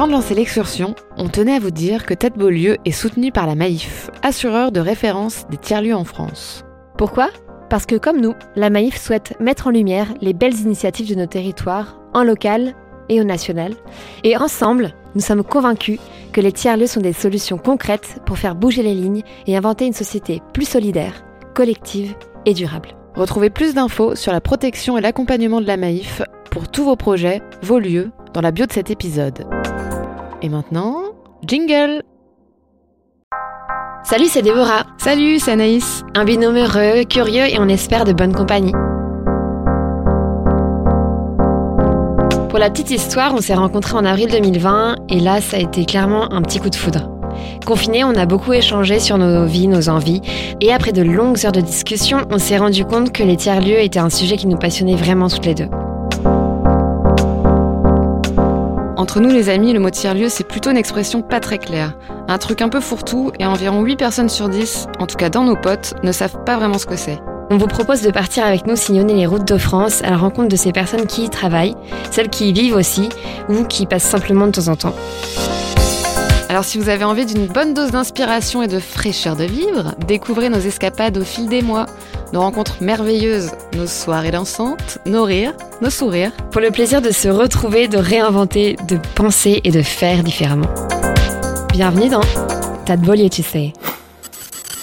Avant de lancer l'excursion, on tenait à vous dire que Tête Beaulieu est soutenu par la Maïf, assureur de référence des tiers-lieux en France. Pourquoi? Parce que comme nous, la Maïf souhaite mettre en lumière les belles initiatives de nos territoires, en local et au national. Et ensemble, nous sommes convaincus que les tiers-lieux sont des solutions concrètes pour faire bouger les lignes et inventer une société plus solidaire, collective et durable. Retrouvez plus d'infos sur la protection et l'accompagnement de la Maïf pour tous vos projets, vos lieux, dans la bio de cet épisode. Et maintenant, jingle Salut, c'est Déborah. Salut, c'est Anaïs. Un binôme heureux, curieux et on espère de bonne compagnie. Pour la petite histoire, on s'est rencontrés en avril 2020 et là, ça a été clairement un petit coup de foudre. Confinés, on a beaucoup échangé sur nos vies, nos envies, et après de longues heures de discussion, on s'est rendu compte que les tiers-lieux étaient un sujet qui nous passionnait vraiment toutes les deux. Entre nous les amis, le mot tiers-lieu, c'est plutôt une expression pas très claire. Un truc un peu fourre-tout et environ 8 personnes sur 10, en tout cas dans nos potes, ne savent pas vraiment ce que c'est. On vous propose de partir avec nous sillonner les routes de France à la rencontre de ces personnes qui y travaillent, celles qui y vivent aussi, ou qui passent simplement de temps en temps. Alors si vous avez envie d'une bonne dose d'inspiration et de fraîcheur de vivre, découvrez nos escapades au fil des mois, nos rencontres merveilleuses, nos soirées dansantes, nos rires, nos sourires. Pour le plaisir de se retrouver, de réinventer, de penser et de faire différemment. Bienvenue dans T'as de tu sais.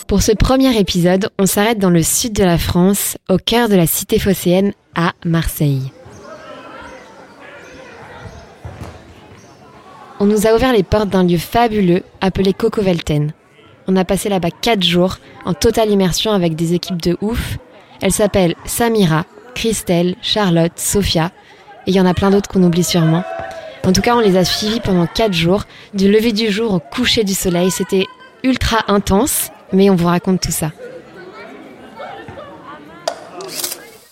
Pour ce premier épisode, on s'arrête dans le sud de la France, au cœur de la cité phocéenne, à Marseille. On nous a ouvert les portes d'un lieu fabuleux appelé Coco Velten. On a passé là-bas 4 jours en totale immersion avec des équipes de ouf. Elles s'appellent Samira, Christelle, Charlotte, Sophia, et il y en a plein d'autres qu'on oublie sûrement. En tout cas, on les a suivis pendant 4 jours, du lever du jour au coucher du soleil. C'était ultra intense, mais on vous raconte tout ça.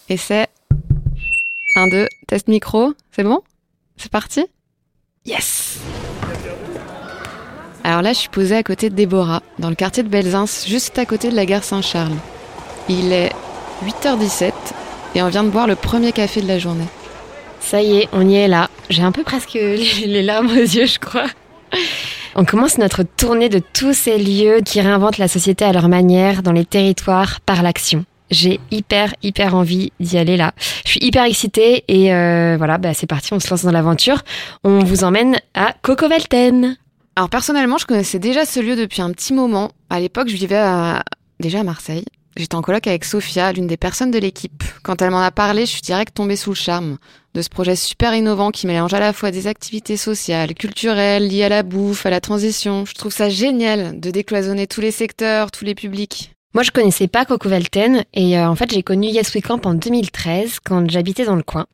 Et c'est... 1, 2, test micro, c'est bon? C'est parti? Yes Alors là, je suis posée à côté de Déborah, dans le quartier de Belzins, juste à côté de la gare Saint-Charles. Il est 8h17 et on vient de boire le premier café de la journée. Ça y est, on y est là. J'ai un peu presque les larmes aux yeux, je crois. On commence notre tournée de tous ces lieux qui réinventent la société à leur manière dans les territoires par l'action. J'ai hyper hyper envie d'y aller là. Je suis hyper excitée et euh, voilà, bah, c'est parti, on se lance dans l'aventure. On vous emmène à Cocovelten. Alors personnellement, je connaissais déjà ce lieu depuis un petit moment. À l'époque, je vivais à... déjà à Marseille. J'étais en coloc avec Sophia, l'une des personnes de l'équipe. Quand elle m'en a parlé, je suis direct tombée sous le charme de ce projet super innovant qui mélange à la fois des activités sociales, culturelles, liées à la bouffe, à la transition. Je trouve ça génial de décloisonner tous les secteurs, tous les publics. Moi, je connaissais pas Coco Velten et euh, en fait, j'ai connu Yes We Camp en 2013 quand j'habitais dans le coin.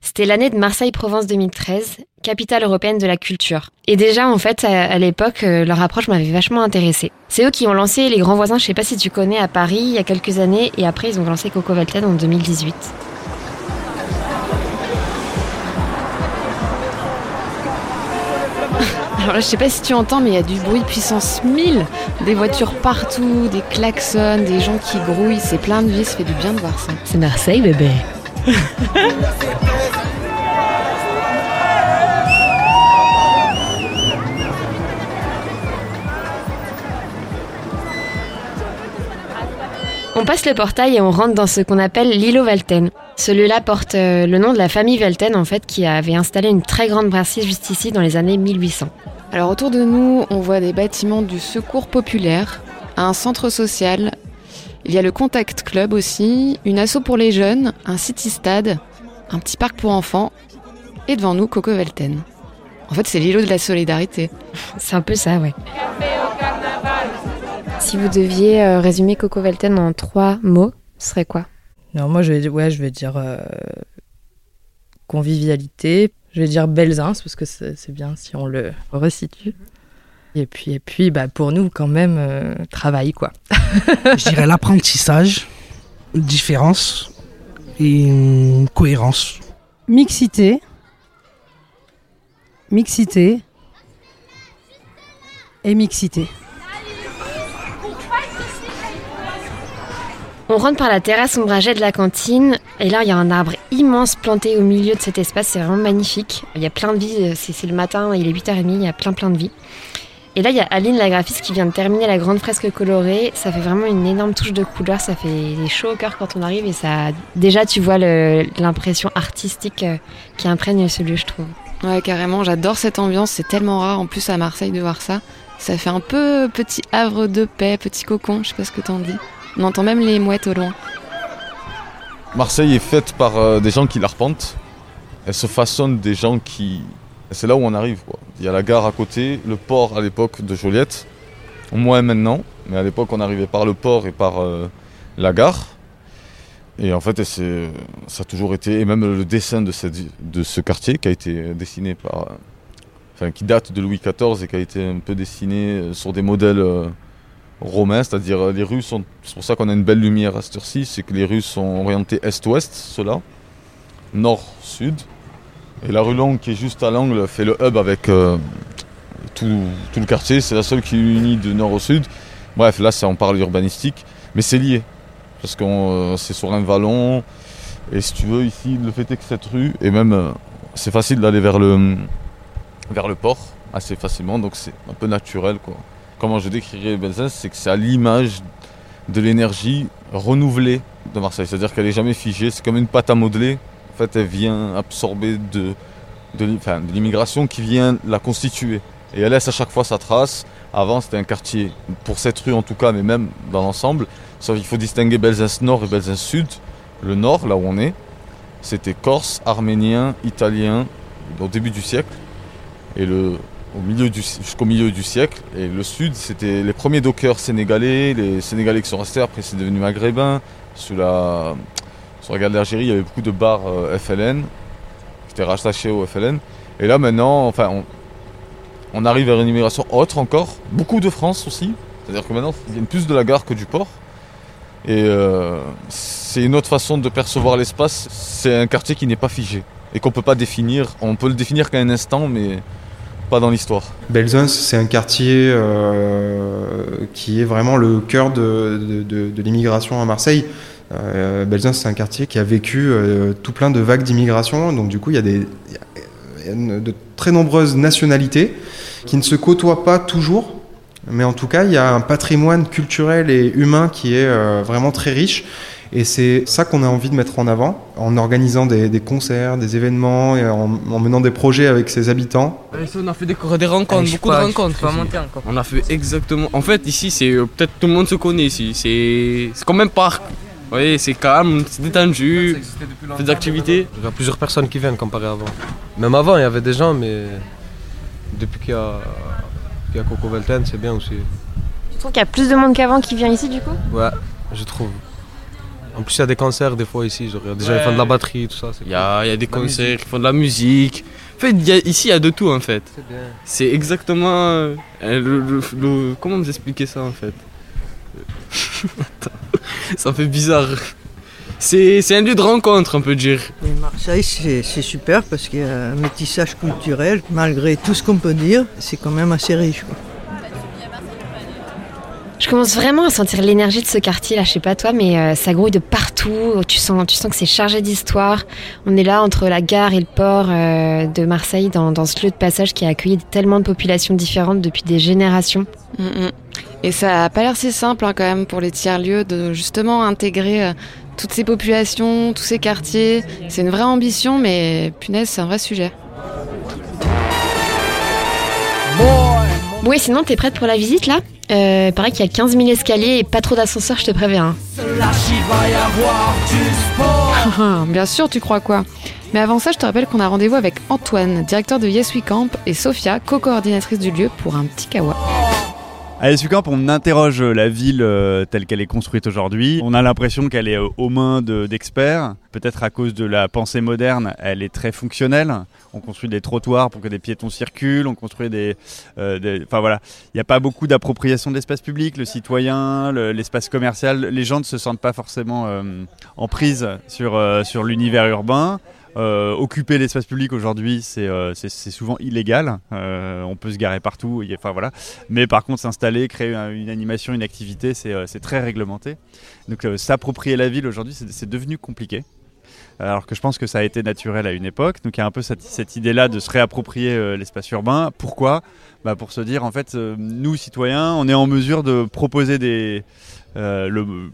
C'était l'année de Marseille-Provence 2013, capitale européenne de la culture. Et déjà, en fait, à, l'époque, euh, leur approche m'avait vachement intéressée. C'est eux qui ont lancé Les Grands Voisins, je sais pas si tu connais, à Paris il y a quelques années et après, ils ont lancé Coco Velten en 2018. Alors là, je sais pas si tu entends, mais il y a du bruit puissance 1000. Des voitures partout, des klaxons, des gens qui grouillent. C'est plein de vie, ça fait du bien de voir ça. C'est Marseille, bébé. On passe le portail et on rentre dans ce qu'on appelle l'îlot Velten. Ce lieu-là porte euh, le nom de la famille Velten, en fait, qui avait installé une très grande brasserie juste ici dans les années 1800. Alors autour de nous, on voit des bâtiments du secours populaire, un centre social. Il y a le Contact Club aussi, une asso pour les jeunes, un city stade, un petit parc pour enfants, et devant nous, Coco Velten. En fait, c'est l'îlot de la solidarité. C'est un peu ça, ouais. Si vous deviez euh, résumer Coco Velten en trois mots, ce serait quoi? Non, moi, je vais, ouais, je vais dire euh, convivialité. Je vais dire Belzins, parce que c'est bien si on le resitue. Et puis, et puis bah, pour nous, quand même, euh, travail, quoi. Je dirais l'apprentissage, différence et hum, cohérence. Mixité. Mixité. Et mixité. On rentre par la terrasse ombragée de la cantine et là il y a un arbre immense planté au milieu de cet espace, c'est vraiment magnifique. Il y a plein de vie, c'est le matin, il est 8h30, il y a plein plein de vie. Et là, il y a Aline, la graphiste, qui vient de terminer la grande fresque colorée. Ça fait vraiment une énorme touche de couleur. Ça fait chaud au cœur quand on arrive. Et ça, déjà, tu vois l'impression artistique euh, qui imprègne ce lieu, je trouve. Ouais, carrément. J'adore cette ambiance. C'est tellement rare, en plus, à Marseille, de voir ça. Ça fait un peu petit havre de paix, petit cocon. Je sais pas ce que t'en dis. On entend même les mouettes au loin. Marseille est faite par euh, des gens qui l'arpentent. Elle se façonne des gens qui. C'est là où on arrive. Il y a la gare à côté, le port à l'époque de Joliette, moins maintenant, mais à l'époque on arrivait par le port et par euh, la gare. Et en fait, ça a toujours été, et même le dessin de, de ce quartier qui a été dessiné par. Enfin, qui date de Louis XIV et qui a été un peu dessiné sur des modèles euh, romains, c'est-à-dire les rues sont. C'est pour ça qu'on a une belle lumière à cette heure-ci, c'est que les rues sont orientées est-ouest, cela, nord-sud. Et la rue Longue qui est juste à l'angle fait le hub avec euh, tout, le quartier. C'est la seule qui unit de nord au sud. Bref, là on parle urbanistique, mais c'est lié. Parce que euh, c'est sur un vallon. Et si tu veux, ici, le fait est que cette rue, et même euh, c'est facile d'aller vers le, port assez facilement, donc c'est un peu naturel. Comment je décrirais Belzins, c'est que c'est à l'image de l'énergie renouvelée de Marseille. C'est-à-dire qu'elle n'est jamais figée, c'est comme une pâte à modeler en fait, elle vient absorber de, l'immigration qui vient la constituer. Et elle laisse à chaque fois sa trace. Avant, c'était un quartier, pour cette rue en tout cas, mais même dans l'ensemble. Sauf qu'il faut distinguer Belzins Nord et Belzins Sud. Le Nord, là où on est, c'était corse, arménien, italien, au début du siècle. Et le, jusqu'au milieu du siècle. Et le Sud, c'était les premiers dockers sénégalais, les Sénégalais qui sont restés, après c'est devenu maghrébin, sur la gare d'Algérie, il y avait beaucoup de bars euh, FLN qui étaient rattachés au FLN. Et là maintenant, enfin, on, arrive à une immigration autre encore, beaucoup de France aussi. C'est-à-dire que maintenant, ils viennent plus de la gare que du port. Et euh, c'est une autre façon de percevoir l'espace. C'est un quartier qui n'est pas figé et qu'on ne peut pas définir. On peut le définir qu'à un instant, mais dans l'histoire. Belzons, c'est un quartier euh, qui est vraiment le cœur de l'immigration à Marseille. Euh, Belzins, c'est un quartier qui a vécu euh, tout plein de vagues d'immigration. Donc, du coup, il y a, des, de très nombreuses nationalités qui ne se côtoient pas toujours. Mais en tout cas, il y a un patrimoine culturel et humain qui est euh, vraiment très riche. Et c'est ça qu'on a envie de mettre en avant en organisant des, concerts, des événements et en, menant des projets avec ses habitants. on a fait des, des rencontres, beaucoup de rencontres. On a fait exactement. En fait, ici, c'est peut-être tout le monde se connaît ici. C'est comme un parc. Oui, c'est calme, c'est détendu, fait des activités. Il y a plusieurs personnes qui viennent comparé avant. Même avant, il y avait des gens, mais depuis qu'il y a, Coco Velten, c'est bien aussi. Tu trouves qu'il y a plus de monde qu'avant qui vient ici du coup? Ouais, je trouve. En plus, il y a des concerts des fois ici. Genre, déjà, ils font de la batterie, tout ça. Il y a, y a, des concerts, ils font de la musique. En fait, ici, il y a de tout en fait. C'est exactement. Euh, comment vous expliquer ça en fait? Ça fait bizarre. C'est un lieu de rencontre, on peut dire. Marseille, c'est super parce qu'il y a un métissage culturel. Malgré tout ce qu'on peut dire, c'est quand même assez riche. Je commence vraiment à sentir l'énergie de ce quartier là, je sais pas toi, mais euh, ça grouille de partout. Tu sens, tu sens que c'est chargé d'histoire. On est là entre la gare et le port euh, de Marseille, dans, ce lieu de passage qui a accueilli tellement de populations différentes depuis des générations. Mm, mm. Et ça n'a pas l'air si simple hein, quand même pour les tiers-lieux de justement intégrer euh, toutes ces populations, tous ces quartiers. C'est une vraie ambition, mais punaise, c'est un vrai sujet. Oui, sinon, t'es prête pour la visite là? Euh, Il paraît qu'il y a 15 000 escaliers et pas trop d'ascenseurs, je te préviens. Bien sûr, tu crois quoi Mais avant ça, je te rappelle qu'on a rendez-vous avec Antoine, directeur de Yes We Camp, et Sophia, co-coordinatrice du lieu, pour un petit kawa. À Sucamp, on interroge la ville euh, telle qu'elle est construite aujourd'hui. On a l'impression qu'elle est euh, aux mains d'experts. Peut-être à cause de la pensée moderne, elle est très fonctionnelle. On construit des trottoirs pour que des piétons circulent. On construit des, euh, voilà, il n'y a pas beaucoup d'appropriation de l'espace public. Le citoyen, l'espace commercial, les gens ne se sentent pas forcément en prise sur sur l'univers urbain. Euh, occuper l'espace public aujourd'hui, c'est euh, souvent illégal. Euh, on peut se garer partout. Voilà. Mais par contre, s'installer, créer une animation, une activité, c'est très réglementé. Donc s'approprier la ville aujourd'hui, c'est devenu compliqué. Alors que je pense que ça a été naturel à une époque. Donc il y a un peu cette, idée-là de se réapproprier l'espace urbain. Pourquoi? Bah Pour se dire, en fait, nous, citoyens, on est en mesure de proposer des, le,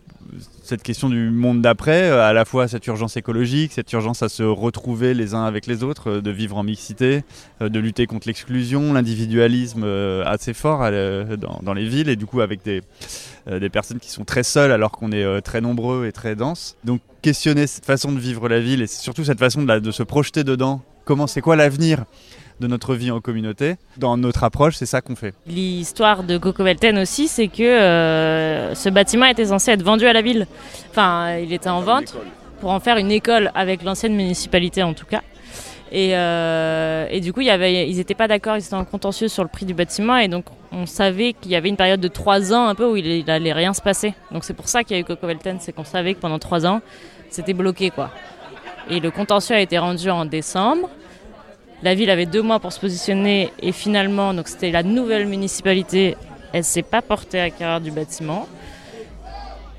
cette question du monde d'après, euh, à la fois cette urgence écologique, cette urgence à se retrouver les uns avec les autres, euh, de vivre en mixité, euh, de lutter contre l'exclusion, l'individualisme assez fort dans, les villes et du coup avec des, des personnes qui sont très seules alors qu'on est très nombreux et très denses. Donc questionner cette façon de vivre la ville et surtout cette façon de, de se projeter dedans. Comment c'est quoi l'avenir de notre vie en communauté? Dans notre approche, c'est ça qu'on fait. L'histoire de Coco Velten aussi, c'est que euh, ce bâtiment était censé être vendu à la ville. Enfin, il était en vente pour en faire une école avec l'ancienne municipalité en tout cas. Et, euh, et, du coup, ils n'étaient pas d'accord, ils étaient en contentieux sur le prix du bâtiment. Et donc, on savait qu'il y avait une période de trois ans un peu où il, n'allait rien se passer. Donc, c'est pour ça qu'il y a eu Coco Velten, c'est qu'on savait que pendant trois ans, c'était bloqué. quoi. Et le contentieux a été rendu en décembre. La ville avait deux mois pour se positionner et finalement, donc c'était la nouvelle municipalité, elle s'est pas portée à carrière du bâtiment.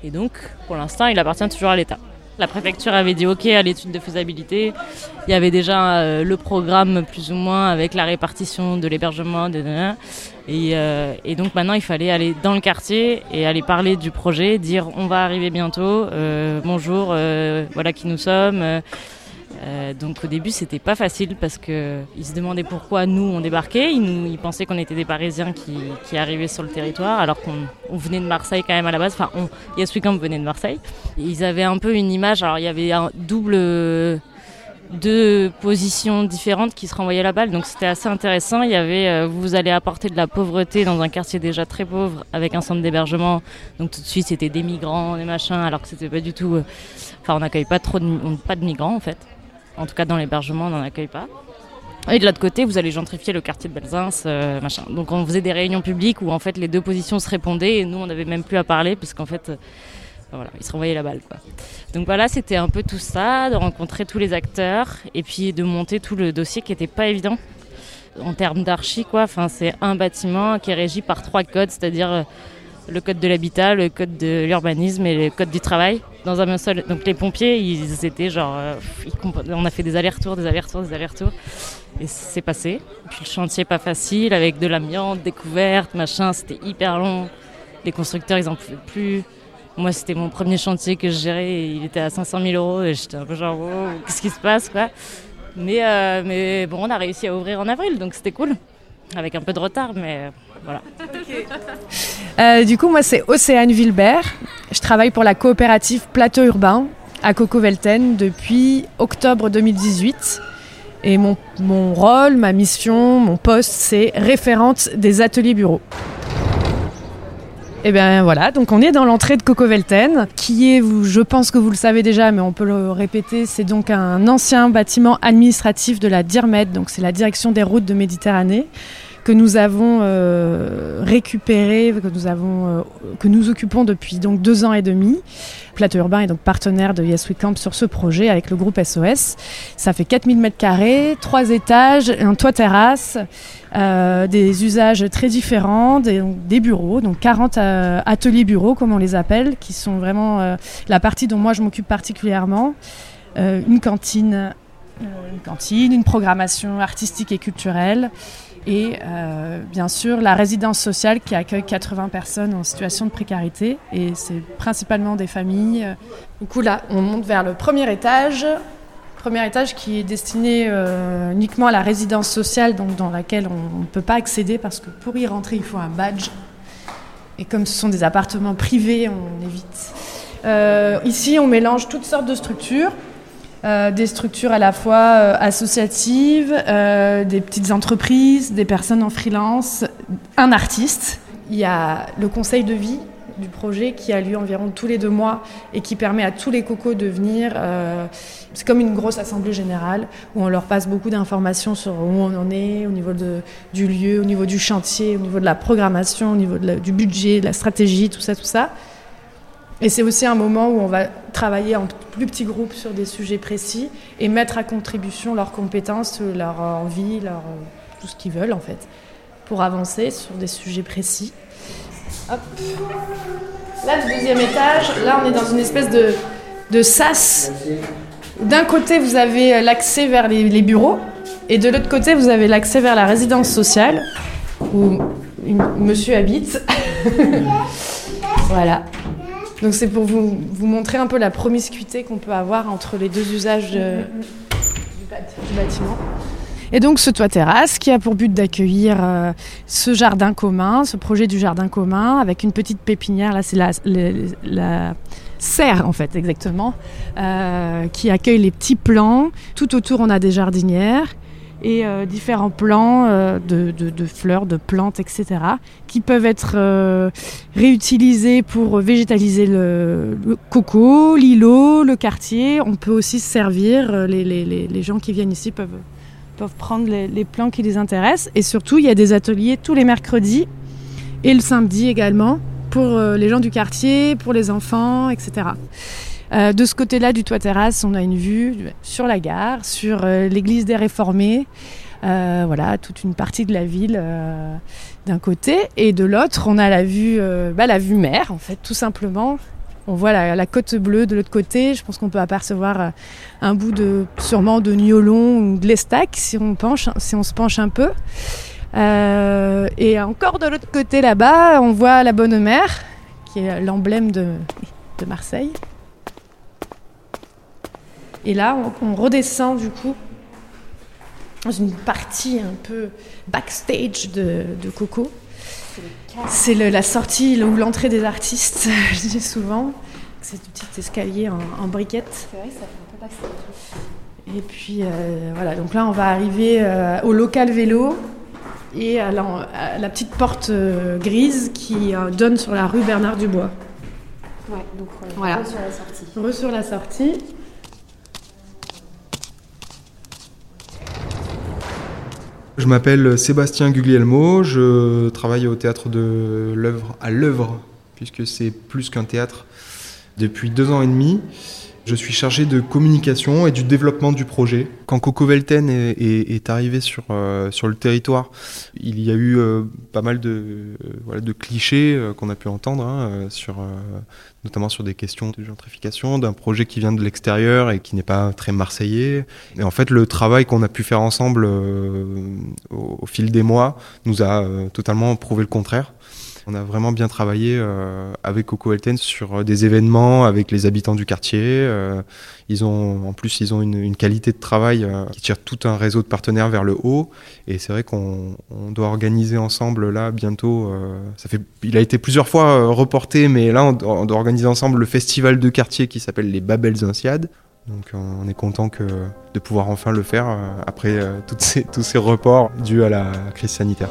Et donc, pour l'instant, il appartient toujours à l'État. La préfecture avait dit OK à l'étude de faisabilité. Il y avait déjà euh, le programme plus ou moins avec la répartition de l'hébergement. Et, euh, et, donc maintenant, il fallait aller dans le quartier et aller parler du projet, dire on va arriver bientôt, euh, bonjour, voilà qui nous sommes. Euh, donc au début c'était pas facile parce que ils se demandaient pourquoi nous on débarquait, ils, pensaient qu'on était des Parisiens qui, arrivaient sur le territoire alors qu'on on venait de Marseille quand même à la base. Enfin, on, venait de Marseille. Ils avaient un peu une image. Alors il y avait double deux positions différentes qui se renvoyaient la balle. Donc c'était assez intéressant. Il y avait, euh, vous allez apporter de la pauvreté dans un quartier déjà très pauvre avec un centre d'hébergement. Donc tout de suite c'était des migrants, des machins, alors que c'était pas du tout. Euh, enfin, on n'accueille pas trop pas de migrants en fait. En tout cas, dans l'hébergement, on n'en accueille pas. Et de l'autre côté, vous allez gentrifier le quartier de Belzins, euh, machin. Donc on faisait des réunions publiques où en fait les deux positions se répondaient et nous on n'avait même plus à parler parce qu'en fait, euh, voilà, ils se renvoyaient la balle. Donc voilà, c'était un peu tout ça, de rencontrer tous les acteurs et puis de monter tout le dossier qui n'était pas évident en termes d'archi. Quoi. Enfin, c'est un bâtiment qui est régi par trois codes, c'est-à-dire euh, le code de l'habitat, le code de l'urbanisme et le code du travail dans un seul. Donc les pompiers, ils étaient genre, euh, on a fait des allers-retours, des allers-retours, des allers-retours, et c'est passé. Puis le chantier pas facile avec de l'amiante, découverte, machin, c'était hyper long. Les constructeurs, ils en pouvaient plus. Moi, c'était mon premier chantier que je gérais, il était à 500 000 euros, et j'étais un peu genre, wow, qu'est-ce qui se passe, quoi? Mais, euh, mais bon, on a réussi à ouvrir en avril, donc c'était cool, avec un peu de retard, mais voilà. Euh, du coup, moi, c'est Océane Vilbert. Je travaille pour la coopérative Plateau Urbain à Coco-Velten depuis octobre 2018. Et mon, mon, rôle, ma mission, mon poste, c'est référente des ateliers bureaux. Et eh bien voilà, donc on est dans l'entrée de Coco Velten, qui est, je pense que vous le savez déjà, mais on peut le répéter, c'est donc un ancien bâtiment administratif de la DIRMED, donc c'est la direction des routes de Méditerranée, que nous avons euh, récupéré, que nous, avons, euh, que nous occupons depuis donc deux ans et demi. Plateau Urbain est donc partenaire de Yes We Camp sur ce projet avec le groupe SOS. Ça fait 4000 mètres carrés, trois étages, un toit terrasse, euh, des usages très différents, des, bureaux, donc 40 ateliers bureaux comme on les appelle, qui sont vraiment la partie dont moi je m'occupe particulièrement. une cantine, une cantine, une programmation artistique et culturelle et euh, bien sûr la résidence sociale qui accueille 80 personnes en situation de précarité et c'est principalement des familles. Du coup là, on monte vers le premier étage, premier étage qui est destiné euh, uniquement à la résidence sociale, donc dans laquelle on ne peut pas accéder parce que pour y rentrer il faut un badge. Et comme ce sont des appartements privés, on évite. Euh, ici, on mélange toutes sortes de structures. Euh, des structures à la fois euh, associatives, euh, des petites entreprises, des personnes en freelance, un artiste. Il y a le conseil de vie du projet qui a lieu environ tous les deux mois et qui permet à tous les cocos de venir. c'est comme une grosse assemblée générale où on leur passe beaucoup d'informations sur où on en est, au niveau de, du lieu, au niveau du chantier, au niveau de la programmation, au niveau du budget, de la stratégie, tout ça, tout ça. Et c'est aussi un moment où on va travailler en plus petits groupes sur des sujets précis et mettre à contribution leurs compétences, leur envie, leur, tout ce qu'ils veulent en fait, pour avancer sur des sujets précis. Là, le deuxième étage, là on est dans une espèce de, de sas D'un côté, vous avez l'accès vers les, bureaux, et de l'autre côté, vous avez l'accès vers la résidence sociale, où monsieur habite. voilà. Donc c'est pour vous, vous, montrer un peu la promiscuité qu'on peut avoir entre les deux usages du bâtiment. Et donc ce toit terrasse qui a pour but d'accueillir euh, ce jardin commun, ce projet du jardin commun avec une petite pépinière, là c'est la, la, serre en fait exactement, euh, qui accueille les petits plants. Tout autour on a des jardinières et euh, différents plants de, de, fleurs, de plantes, etc., qui peuvent être réutilisés pour végétaliser le, coco, l'îlot, le quartier. On peut aussi se servir, les, les, les gens qui viennent ici peuvent peuvent prendre les, plans qui les intéressent. Et surtout, il y a des ateliers tous les mercredis et le samedi également pour euh, les gens du quartier, pour les enfants, etc. Euh, de ce côté-là du toit terrasse, on a une vue sur la gare, sur euh, l'église des Réformés, voilà, toute une partie de la ville d'un côté, et de l'autre, on a la vue, bah, la vue mer, en fait, tout simplement, on voit la, côte bleue de l'autre côté. Je pense qu'on peut apercevoir euh, un bout de sûrement de Niolon ou de l'Estac si on se penche un peu. Euh, et encore de l'autre côté là-bas, on voit la Bonne Mère, qui est l'emblème de, Marseille. Et là, on, redescend du coup dans une partie un peu backstage de Coco. C'est la sortie ou l'entrée des artistes, je dis souvent. C'est un petit escalier en, briquette. C'est vrai, ça fait un peu Et puis euh, voilà, donc là on va arriver euh, au local vélo et à la, petite porte euh, grise qui donne sur la rue Bernard Dubois. Ouais, donc voilà. sur la sortie. Re sur la sortie. Je m'appelle Sébastien Guglielmo, je travaille au théâtre de l'œuvre à l'œuvre, puisque c'est plus qu'un théâtre, depuis deux ans et demi. Je suis chargé de communication et du développement du projet. Quand Coco Velten est, arrivé sur, euh, sur le territoire, il y a eu euh, pas mal de, euh, clichés qu'on a pu entendre, hein, sur, notamment sur des questions de gentrification, d'un projet qui vient de l'extérieur et qui n'est pas très marseillais. Et en fait, le travail qu'on a pu faire ensemble au, fil des mois nous a totalement prouvé le contraire. On a vraiment bien travaillé euh, avec Coco Elten sur euh, des événements avec les habitants du quartier. Euh, ils ont, en plus, ils ont une, qualité de travail qui tire tout un réseau de partenaires vers le haut. Et c'est vrai qu'on doit organiser ensemble là bientôt. ça fait, il a été plusieurs fois reporté, mais là, on, doit organiser ensemble le festival de quartier qui s'appelle les Babels Insiades. Donc on est content de pouvoir enfin le faire après ces, tous ces reports dus à la crise sanitaire.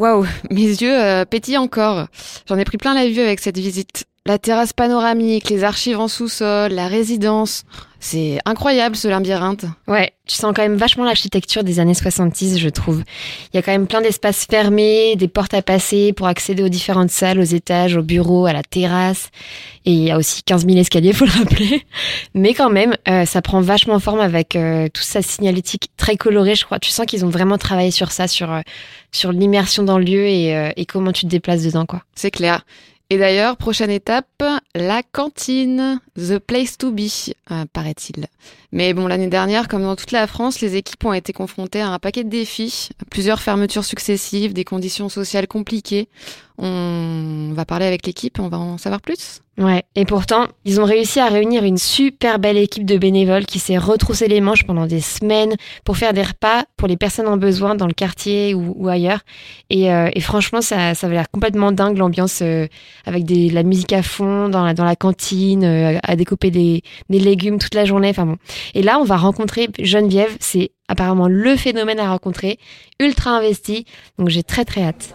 Waouh, mes yeux euh, pétillent encore. J'en ai pris plein la vue avec cette visite. La terrasse panoramique, les archives en sous-sol, la résidence. C'est incroyable ce labyrinthe. Ouais, tu sens quand même vachement l'architecture des années 70, je trouve. Il y a quand même plein d'espaces fermés, des portes à passer pour accéder aux différentes salles, aux étages, aux bureaux, à la terrasse. Et il y a aussi 15 000 escaliers, faut le rappeler. Mais quand même, euh, ça prend vachement forme avec euh, toute sa signalétique très colorée, je crois. Tu sens qu'ils ont vraiment travaillé sur ça, sur, euh, sur l'immersion dans le lieu et, et comment tu te déplaces dedans, quoi. C'est clair. Et d'ailleurs, prochaine étape, la cantine, the place to be, euh, paraît-il. Mais bon, l'année dernière, comme dans toute la France, les équipes ont été confrontées à un paquet de défis, plusieurs fermetures successives, des conditions sociales compliquées. On va parler avec l'équipe, on va en savoir plus. Ouais, et pourtant, ils ont réussi à réunir une super belle équipe de bénévoles qui s'est retroussé les manches pendant des semaines pour faire des repas pour les personnes en besoin dans le quartier ou, ailleurs. Et, euh, et, franchement, ça, ça avait l'air complètement dingue l'ambiance euh, avec des, la musique à fond dans la, dans la cantine, euh, à découper des, des légumes toute la journée. Enfin bon. Et là, on va rencontrer Geneviève. C'est apparemment le phénomène à rencontrer, ultra investi. Donc j'ai très très hâte.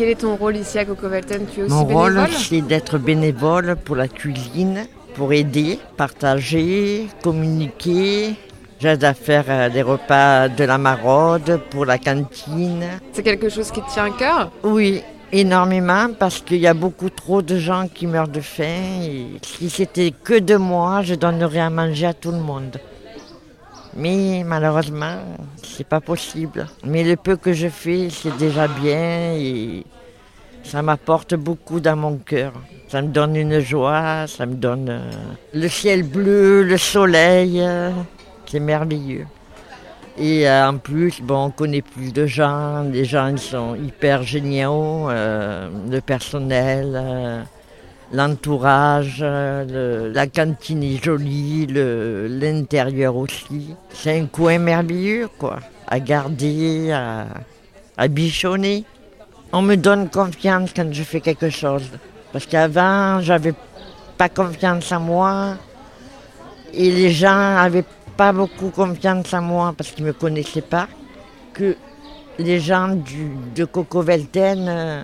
Quel est ton rôle ici à Coco Velten Tu es aussi Mon rôle, c'est d'être bénévole pour la cuisine, pour aider, partager, communiquer. J'aide à faire euh, des repas de la maraude pour la cantine. C'est quelque chose qui te tient à cœur? Oui, énormément parce qu'il y a beaucoup trop de gens qui meurent de faim. Et si c'était que de moi, je donnerais à manger à tout le monde. Mais malheureusement, c'est pas possible. Mais le peu que je fais, c'est déjà bien et ça m'apporte beaucoup dans mon cœur. Ça me donne une joie, ça me donne euh, le ciel bleu, le soleil. Euh, c'est merveilleux. Et euh, en plus, bon, on connaît plus de gens, les gens sont hyper géniaux, le personnel l'entourage, la cantine est jolie, l'intérieur aussi. C'est un coin merveilleux, quoi, à garder, à, bichonner. On me donne confiance quand je fais quelque chose. Parce qu'avant, j'avais pas confiance en moi. Et les gens n'avaient pas beaucoup confiance en moi parce qu'ils ne me connaissaient pas. Que les gens de Coco Velten, euh,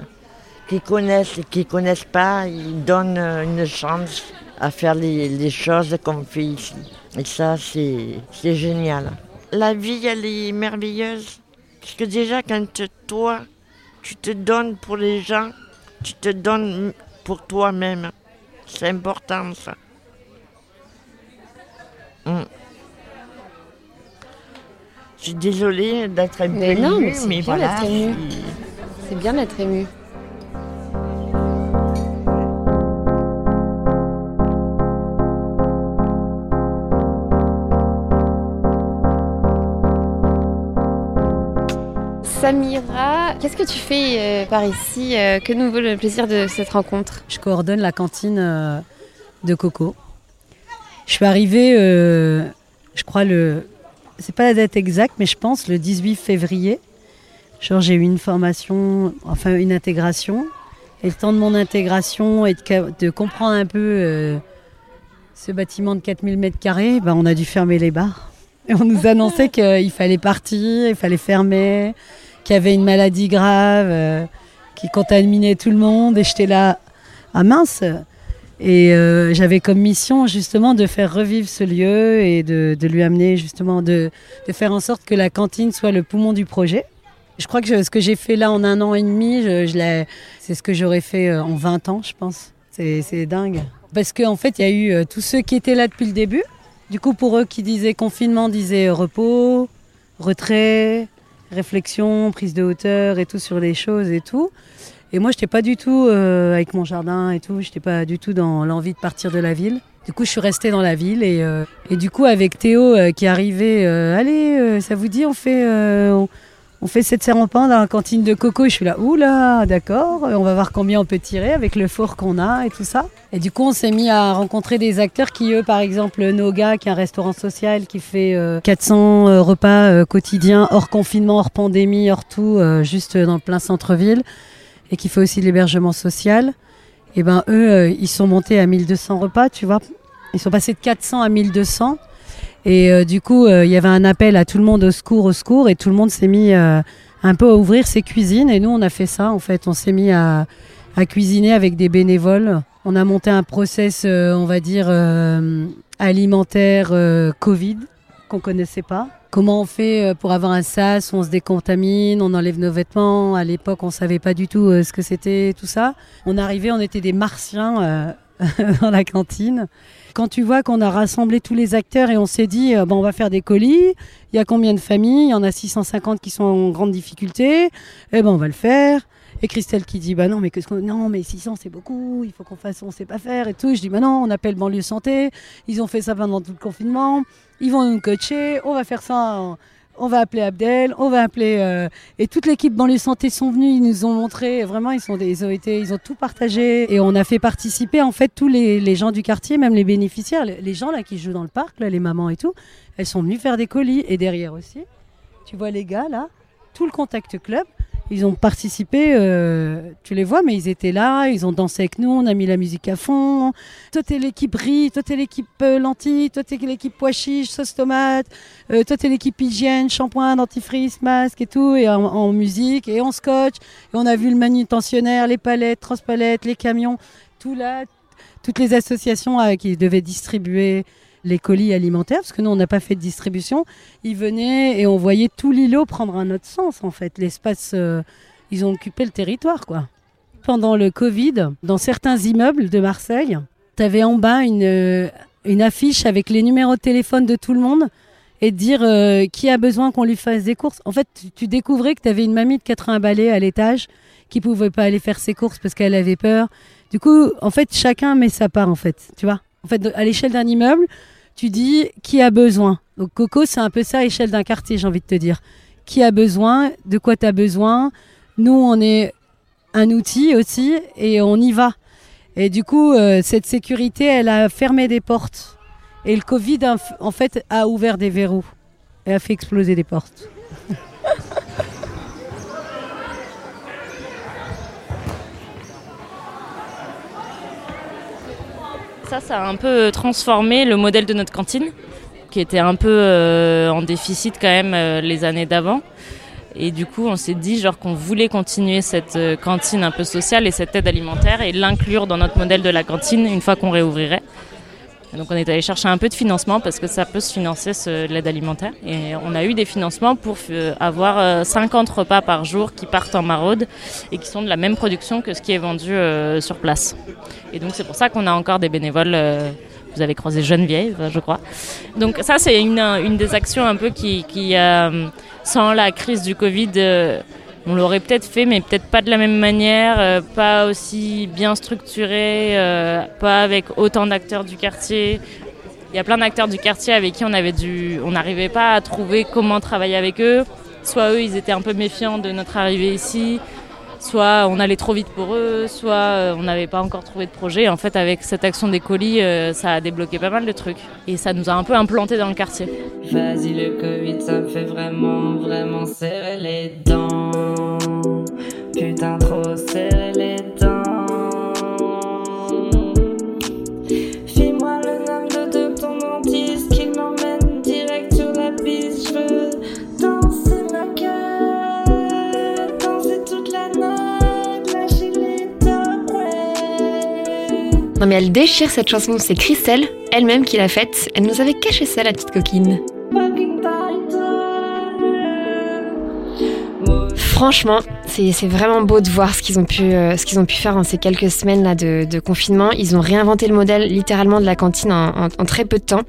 qui connaissent et qui ne connaissent pas, ils donnent une chance à faire les, choses qu'on fait ici. Et ça, c'est génial. La vie, elle est merveilleuse. Parce que déjà, quand toi, tu te donnes pour les gens, tu te donnes pour toi-même. C'est important, ça. Hmm. Je suis désolée d'être un mais peu non, mais, mais voilà. C'est bien d'être ému. Samira, qu'est-ce que tu fais euh, par ici euh, Que nous vaut le plaisir de cette rencontre? Je coordonne la cantine euh, de Coco. Je suis arrivée, je crois, le. C'est pas la date exacte, mais je pense le 18 février. Genre, j'ai eu une formation, enfin une intégration. Et le temps de mon intégration et de, comprendre un peu ce bâtiment de 4000 mètres carrés, ben, on a dû fermer les bars. Et on nous annonçait qu'il fallait partir, il fallait fermer qui avait une maladie grave, euh, qui contaminait tout le monde. Et j'étais là, à mince. Et euh, j'avais comme mission justement de faire revivre ce lieu et de, lui amener justement de, faire en sorte que la cantine soit le poumon du projet. Je crois que ce que j'ai fait là en un an et demi, c'est ce que j'aurais fait euh, en 20 ans, je pense. C'est dingue. Parce qu'en fait, il y a eu tous ceux qui étaient là depuis le début. Du coup, pour eux qui disaient confinement, disaient repos, retrait, réflexion, prise de hauteur et tout sur les choses et tout. Et moi, je n'étais pas du tout euh, avec mon jardin et tout, je n'étais pas du tout dans l'envie de partir de la ville. Du coup, je suis restée dans la ville et, euh, et du coup, avec Théo euh, qui est arrivé, allez, ça vous dit, on fait, on fait cette serre en pain dans la cantine de Coco. je suis là, oula, d'accord, on va voir combien on peut tirer avec le four qu'on a et tout ça. Et du coup, on s'est mis à rencontrer des acteurs qui, eux, par exemple, Noga, qui est un restaurant social qui fait 400 euh, euh, repas euh, quotidiens, hors confinement, hors pandémie, hors tout, juste dans le plein centre-ville, et qui fait aussi de l'hébergement social. Et ben eux, ils sont montés à 1200 repas, tu vois. Ils sont passés de 400 à 1200. Et euh, du coup, euh, il y avait un appel à tout le monde au secours, au secours, et tout le monde s'est mis euh, un peu à ouvrir ses cuisines. Et nous, on a fait ça, en fait. On s'est mis à, cuisiner avec des bénévoles. On a monté un process, on va dire, alimentaire Covid qu'on connaissait pas. Comment on fait pour avoir un sas On se décontamine, on enlève nos vêtements? À l'époque, on savait pas du tout ce que c'était, tout ça. On arrivait, on était des martiens dans la cantine. Quand tu vois qu'on a rassemblé tous les acteurs et on s'est dit, euh, bon, on va faire des colis, il y a combien de familles? Il y en a 650 qui sont en grande difficulté, eh ben on va le faire. Et Christelle qui dit, bah non, mais que, non, mais 600 c'est beaucoup, il faut qu'on fasse, on sait pas faire et tout. Je dis, bah non, on appelle banlieue santé, ils ont fait ça pendant tout le confinement, ils vont nous coacher, on va faire ça on va appeler Abdel, on va appeler euh, et toute l'équipe banlieue santé sont venus, ils nous ont montré vraiment ils ils ont ils ont tout partagé et on a fait participer en fait tous les, gens du quartier, même les bénéficiaires, les, gens là qui jouent dans le parc, les mamans et tout, elles sont venues faire des colis et derrière aussi, tu vois les gars là, tout le contact club, ils ont participé, euh, tu les vois, mais ils étaient là, ils ont dansé avec nous, on a mis la musique à fond. Toi, t'es l'équipe riz, toi, t'es l'équipe euh, lentilles, toi, t'es l'équipe pois chiches, sauce tomate, euh, toi, t'es l'équipe hygiène, shampoing, dentifrice, masque et tout, et en, musique, et on scotch. Et on a vu le manutentionnaire, les palettes, transpalettes, les camions, tout là, toutes les associations qui devaient distribuer les colis alimentaires, parce que nous, on n'a pas fait de distribution. Ils venaient et on voyait tout l'îlot prendre un autre sens, en fait. L'espace, euh, ils ont occupé le territoire, quoi. Pendant le Covid, dans certains immeubles de Marseille, tu avais en bas une, euh, une affiche avec les numéros de téléphone de tout le monde. et dire euh, qui a besoin qu'on lui fasse des courses. En fait, tu, découvrais que tu avais une mamie de 80 balais à l'étage qui pouvait pas aller faire ses courses parce qu'elle avait peur. Du coup, en fait, chacun met sa part, en fait, tu vois. En fait, à l'échelle d'un immeuble, tu dis qui a besoin? Donc Coco, c'est un peu ça à l'échelle d'un quartier, j'ai envie de te dire. Qui a besoin, de quoi tu as besoin? Nous, on est un outil aussi et on y va. Et du coup, euh, cette sécurité, elle a fermé des portes. Et le Covid, en fait, a ouvert des verrous et a fait exploser des portes. Ça, ça a un peu transformé le modèle de notre cantine, qui était un peu euh, en déficit quand même euh, les années d'avant. Et du coup, on s'est dit genre qu'on voulait continuer cette euh, cantine un peu sociale et cette aide alimentaire et l'inclure dans notre modèle de la cantine une fois qu'on réouvrirait. Donc on est allé chercher un peu de financement parce que ça peut se financer l'aide alimentaire. Et on a eu des financements pour euh, avoir 50 euh, repas par jour qui partent en maraude et qui sont de la même production que ce qui est vendu sur place. Et donc c'est pour ça qu'on a encore des bénévoles vous avez croisé Geneviève, je crois. Donc ça, c'est une, une, des actions un peu qui, sans la crise du Covid, euh, on l'aurait peut-être fait, mais peut-être pas de la même manière, euh, pas aussi bien structuré, euh, pas avec autant d'acteurs du quartier. Il y a plein d'acteurs du quartier avec qui on dû, on n'arrivait pas à trouver comment travailler avec eux. Soit eux, ils étaient un peu méfiants de notre arrivée ici, soit on allait trop vite pour eux, soit euh, on n'avait pas encore trouvé de projet. En fait, avec cette action des colis, euh, ça a débloqué pas mal de trucs. Et ça nous a un peu implanté dans le quartier. Vas-y, le Covid, ça me fait vraiment, vraiment serrer les dents. Putain, trop serrer les dents. Non mais elle déchire cette chanson, c'est Christelle, elle-même qui l'a faite. Elle nous avait caché ça, la petite coquine. Franchement, c'est vraiment beau de voir ce qu'ils ont, pu, euh, faire en ces quelques semaines là de, confinement. Ils ont réinventé le modèle littéralement de la cantine en très peu de temps.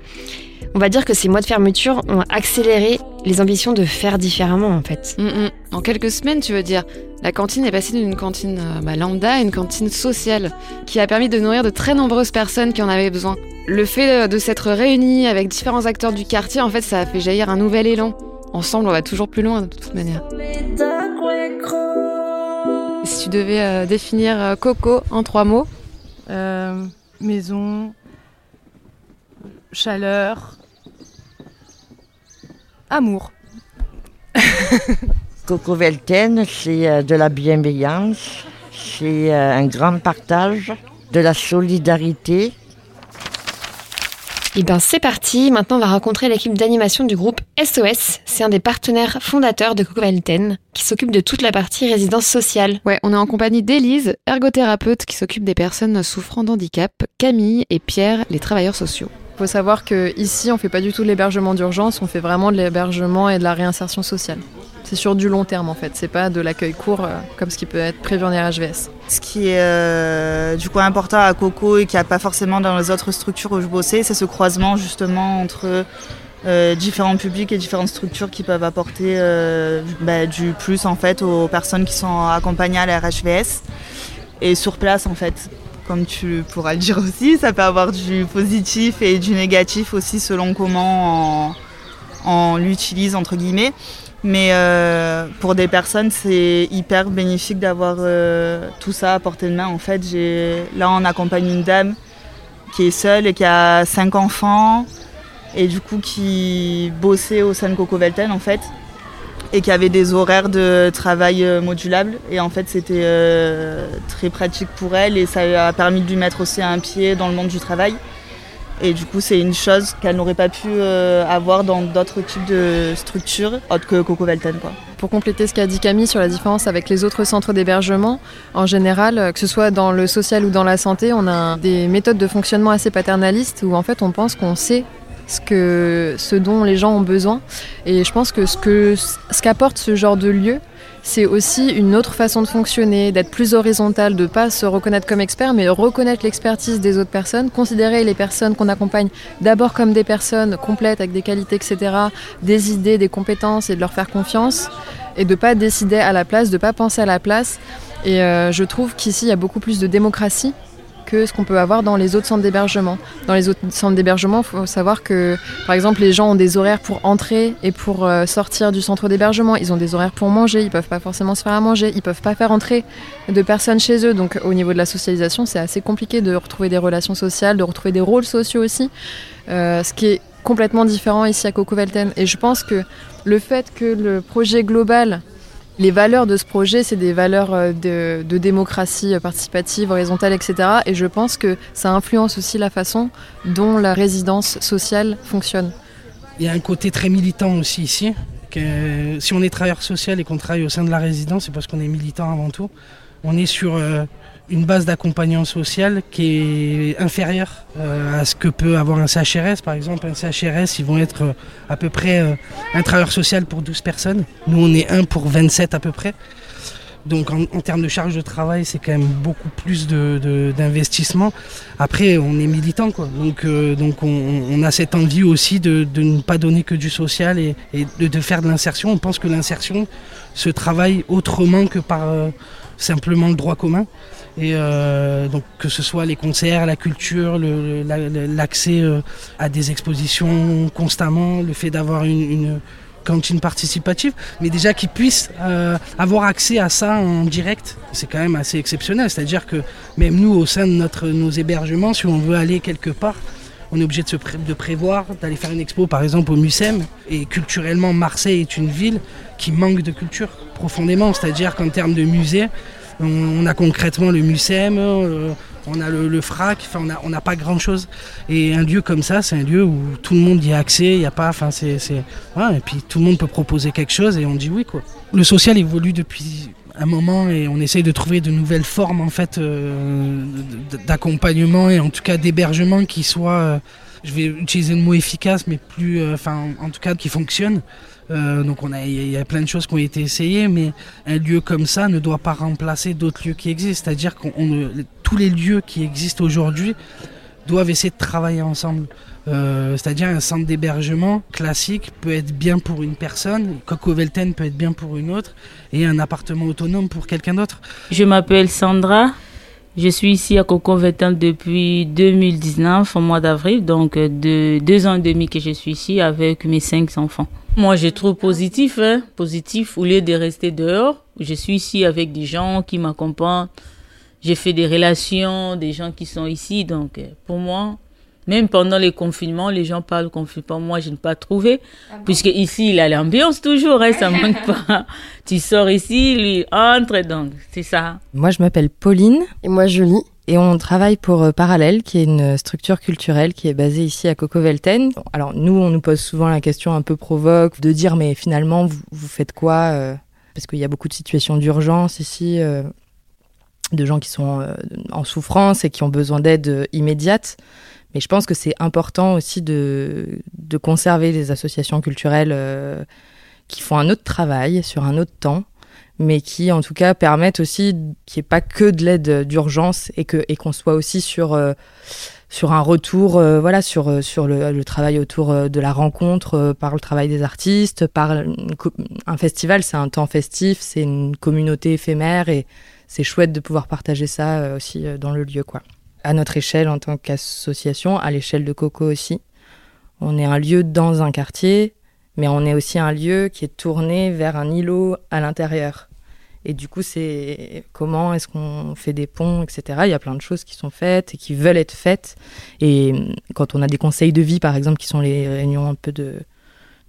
On va dire que ces mois de fermeture ont accéléré les ambitions de faire différemment en fait. Mm, mm. En quelques semaines, tu veux dire La cantine est passée d'une cantine euh, bah, lambda à une cantine sociale qui a permis de nourrir de très nombreuses personnes qui en avaient besoin. Le fait de s'être réunis avec différents acteurs du quartier, en fait, ça a fait jaillir un nouvel élan. Ensemble, on va toujours plus loin de toute manière. Si tu devais euh, définir euh, Coco en trois mots Maison, chaleur, amour. Coco Velten, c'est euh, de la bienveillance, c'est euh, un grand partage, de la solidarité. Et eh bien c'est parti, maintenant on va rencontrer l'équipe d'animation du groupe SOS. C'est un des partenaires fondateurs de Coco Velten qui s'occupe de toute la partie résidence sociale. Ouais, on est en compagnie d'Élise, ergothérapeute qui s'occupe des personnes souffrant d'handicap, Camille et Pierre, les travailleurs sociaux. Il faut savoir qu'ici, on ne fait pas du tout de l'hébergement d'urgence, on fait vraiment de l'hébergement et de la réinsertion sociale. C'est sur du long terme en fait, c'est pas de l'accueil court euh, comme ce qui peut être prévu en RHVS. Ce qui est euh, du important à Coco et qui n'y a pas forcément dans les autres structures où je bossais, c'est ce croisement justement entre euh, différents publics et différentes structures qui peuvent apporter bah, du plus en fait aux personnes qui sont accompagnées à la RHVS et sur place en fait comme tu pourras le dire aussi, ça peut avoir du positif et du négatif aussi selon comment on, l'utilise entre guillemets. Mais euh, pour des personnes, c'est hyper bénéfique d'avoir euh, tout ça à portée de main. En fait, là, on accompagne une dame qui est seule et qui a cinq enfants et du coup qui bossait au sein de Coco Velten en fait et qui avait des horaires de travail euh, modulables. Et en fait, c'était euh, très pratique pour elle et ça a permis de lui mettre aussi un pied dans le monde du travail. Et du coup, c'est une chose qu'elle n'aurait pas pu euh, avoir dans d'autres types de structures, autres que Coco Velten. Quoi. Pour compléter ce qu'a dit Camille sur la différence avec les autres centres d'hébergement, en général, que ce soit dans le social ou dans la santé, on a des méthodes de fonctionnement assez paternalistes où en fait on pense qu'on sait ce, que, ce dont les gens ont besoin. Et je pense que ce, que, ce qu'apporte ce genre de lieu, c'est aussi une autre façon de fonctionner, d'être plus horizontal, de pas se reconnaître comme expert, mais reconnaître l'expertise des autres personnes, considérer les personnes qu'on accompagne d'abord comme des personnes complètes avec des qualités, etc., des idées, des compétences et de leur faire confiance, et de pas décider à la place, de pas penser à la place. Et euh, je trouve qu'ici, il y a beaucoup plus de démocratie que ce qu'on peut avoir dans les autres centres d'hébergement. Dans les autres centres d'hébergement, il faut savoir que, par exemple, les gens ont des horaires pour entrer et pour euh, sortir du centre d'hébergement. Ils ont des horaires pour manger, ils peuvent pas forcément se faire à manger, ils peuvent pas faire entrer de personnes chez eux. Donc, au niveau de la socialisation, c'est assez compliqué de retrouver des relations sociales, de retrouver des rôles sociaux aussi. Euh, ce qui est complètement différent ici à Coco Velten. Et je pense que le fait que le projet global les valeurs de ce projet, c'est des valeurs euh, de, démocratie participative, horizontale, etc. Et je pense que ça influence aussi la façon dont la résidence sociale fonctionne. Il y a un côté très militant aussi ici. Si on est travailleur social et qu'on travaille au sein de la résidence, c'est parce qu'on est militant avant tout. On est sur euh, une base d'accompagnement social qui est inférieure euh, à ce que peut avoir un CHRS. Par exemple, un CHRS, ils vont être euh, à peu près euh, un travailleur social pour 12 personnes. Nous, on est un pour 27 à peu près. Donc en, termes de charge de travail, c'est quand même beaucoup plus d'investissement. Après, on est militant, quoi. Donc, donc on, a cette envie aussi de, ne pas donner que du social et, de, de, faire de l'insertion. On pense que l'insertion se travaille autrement que par simplement le droit commun. Et euh, donc que ce soit les concerts, la culture, l'accès euh, à des expositions constamment, le fait d'avoir une, cantine participative, mais déjà qu'ils puissent euh, avoir accès à ça en direct, c'est quand même assez exceptionnel. C'est-à-dire que même nous, au sein de notre, nos hébergements, si on veut aller quelque part, on est obligé de, se de prévoir d'aller faire une expo par exemple au MUSEM. Et culturellement, Marseille est une ville qui manque de culture profondément. C'est-à-dire qu'en termes de musée, on, a concrètement le MUSEM, euh, on a le, FRAC, on n'a pas grand chose. Et un lieu comme ça, c'est un lieu où tout le monde y a accès, il n'y a pas, enfin c'est, et puis tout le monde peut proposer quelque chose et on dit oui quoi. Le social évolue depuis un moment et on essaye de trouver de nouvelles formes en fait euh, d'accompagnement et en tout cas d'hébergement qui soient, euh, je vais utiliser le mot efficace, mais plus, enfin en tout cas qui fonctionnent. Euh, donc il y a plein de choses qui ont été essayées, mais un lieu comme ça ne doit pas remplacer d'autres lieux qui existent. C'est-à-dire que tous les lieux qui existent aujourd'hui doivent essayer de travailler ensemble. Euh, c'est-à-dire un centre d'hébergement classique peut être bien pour une personne, Coco Velten peut être bien pour une autre, et un appartement autonome pour quelqu'un d'autre. Je m'appelle Sandra. Je suis ici à Coco Velten depuis 2019, au mois d'avril, donc euh, de deux ans et demi que je suis ici avec mes cinq enfants. Moi, je trouve positif, hein, positif, au lieu de rester dehors. Je suis ici avec des gens qui m'accompagnent. J'ai fait des relations, des gens qui sont ici. Donc, euh, pour moi, même pendant les confinements, les gens parlent confinement. Moi, je n'ai pas trouvé. Ah puisque ici, il a l'ambiance toujours, hein, ça manque pas. tu sors ici, lui entre, donc c'est ça. Moi, je m'appelle Pauline. Et moi, Julie. Et on travaille pour euh, Parallèle, qui est une structure culturelle qui est basée ici à Coco-Velten. Alors nous, on nous pose souvent la question un peu provoque de dire mais finalement, vous, faites quoi euh, Parce qu'il y a beaucoup de situations d'urgence ici, euh, de gens qui sont en souffrance et qui ont besoin d'aide immédiate. Mais je pense que c'est important aussi de, de conserver les associations culturelles qui font un autre travail sur un autre temps mais qui en tout cas permettent aussi qu'il n'y ait pas que de l'aide d'urgence et que et qu'on soit aussi sur euh, sur un retour euh, voilà sur euh, sur le, travail autour de la rencontre par le travail des artistes par un festival c'est un temps festif c'est une communauté éphémère et c'est chouette de pouvoir partager ça aussi dans le lieu quoi à notre échelle en tant qu'association à l'échelle de Coco aussi on est un lieu dans un quartier mais on est aussi un lieu qui est tourné vers un îlot à l'intérieur. Et du coup, c'est comment est-ce qu'on fait des ponts, etc. Il y a plein de choses qui sont faites et qui veulent être faites. Et hum, quand on a des conseils de vie, par exemple, qui sont les réunions un peu de,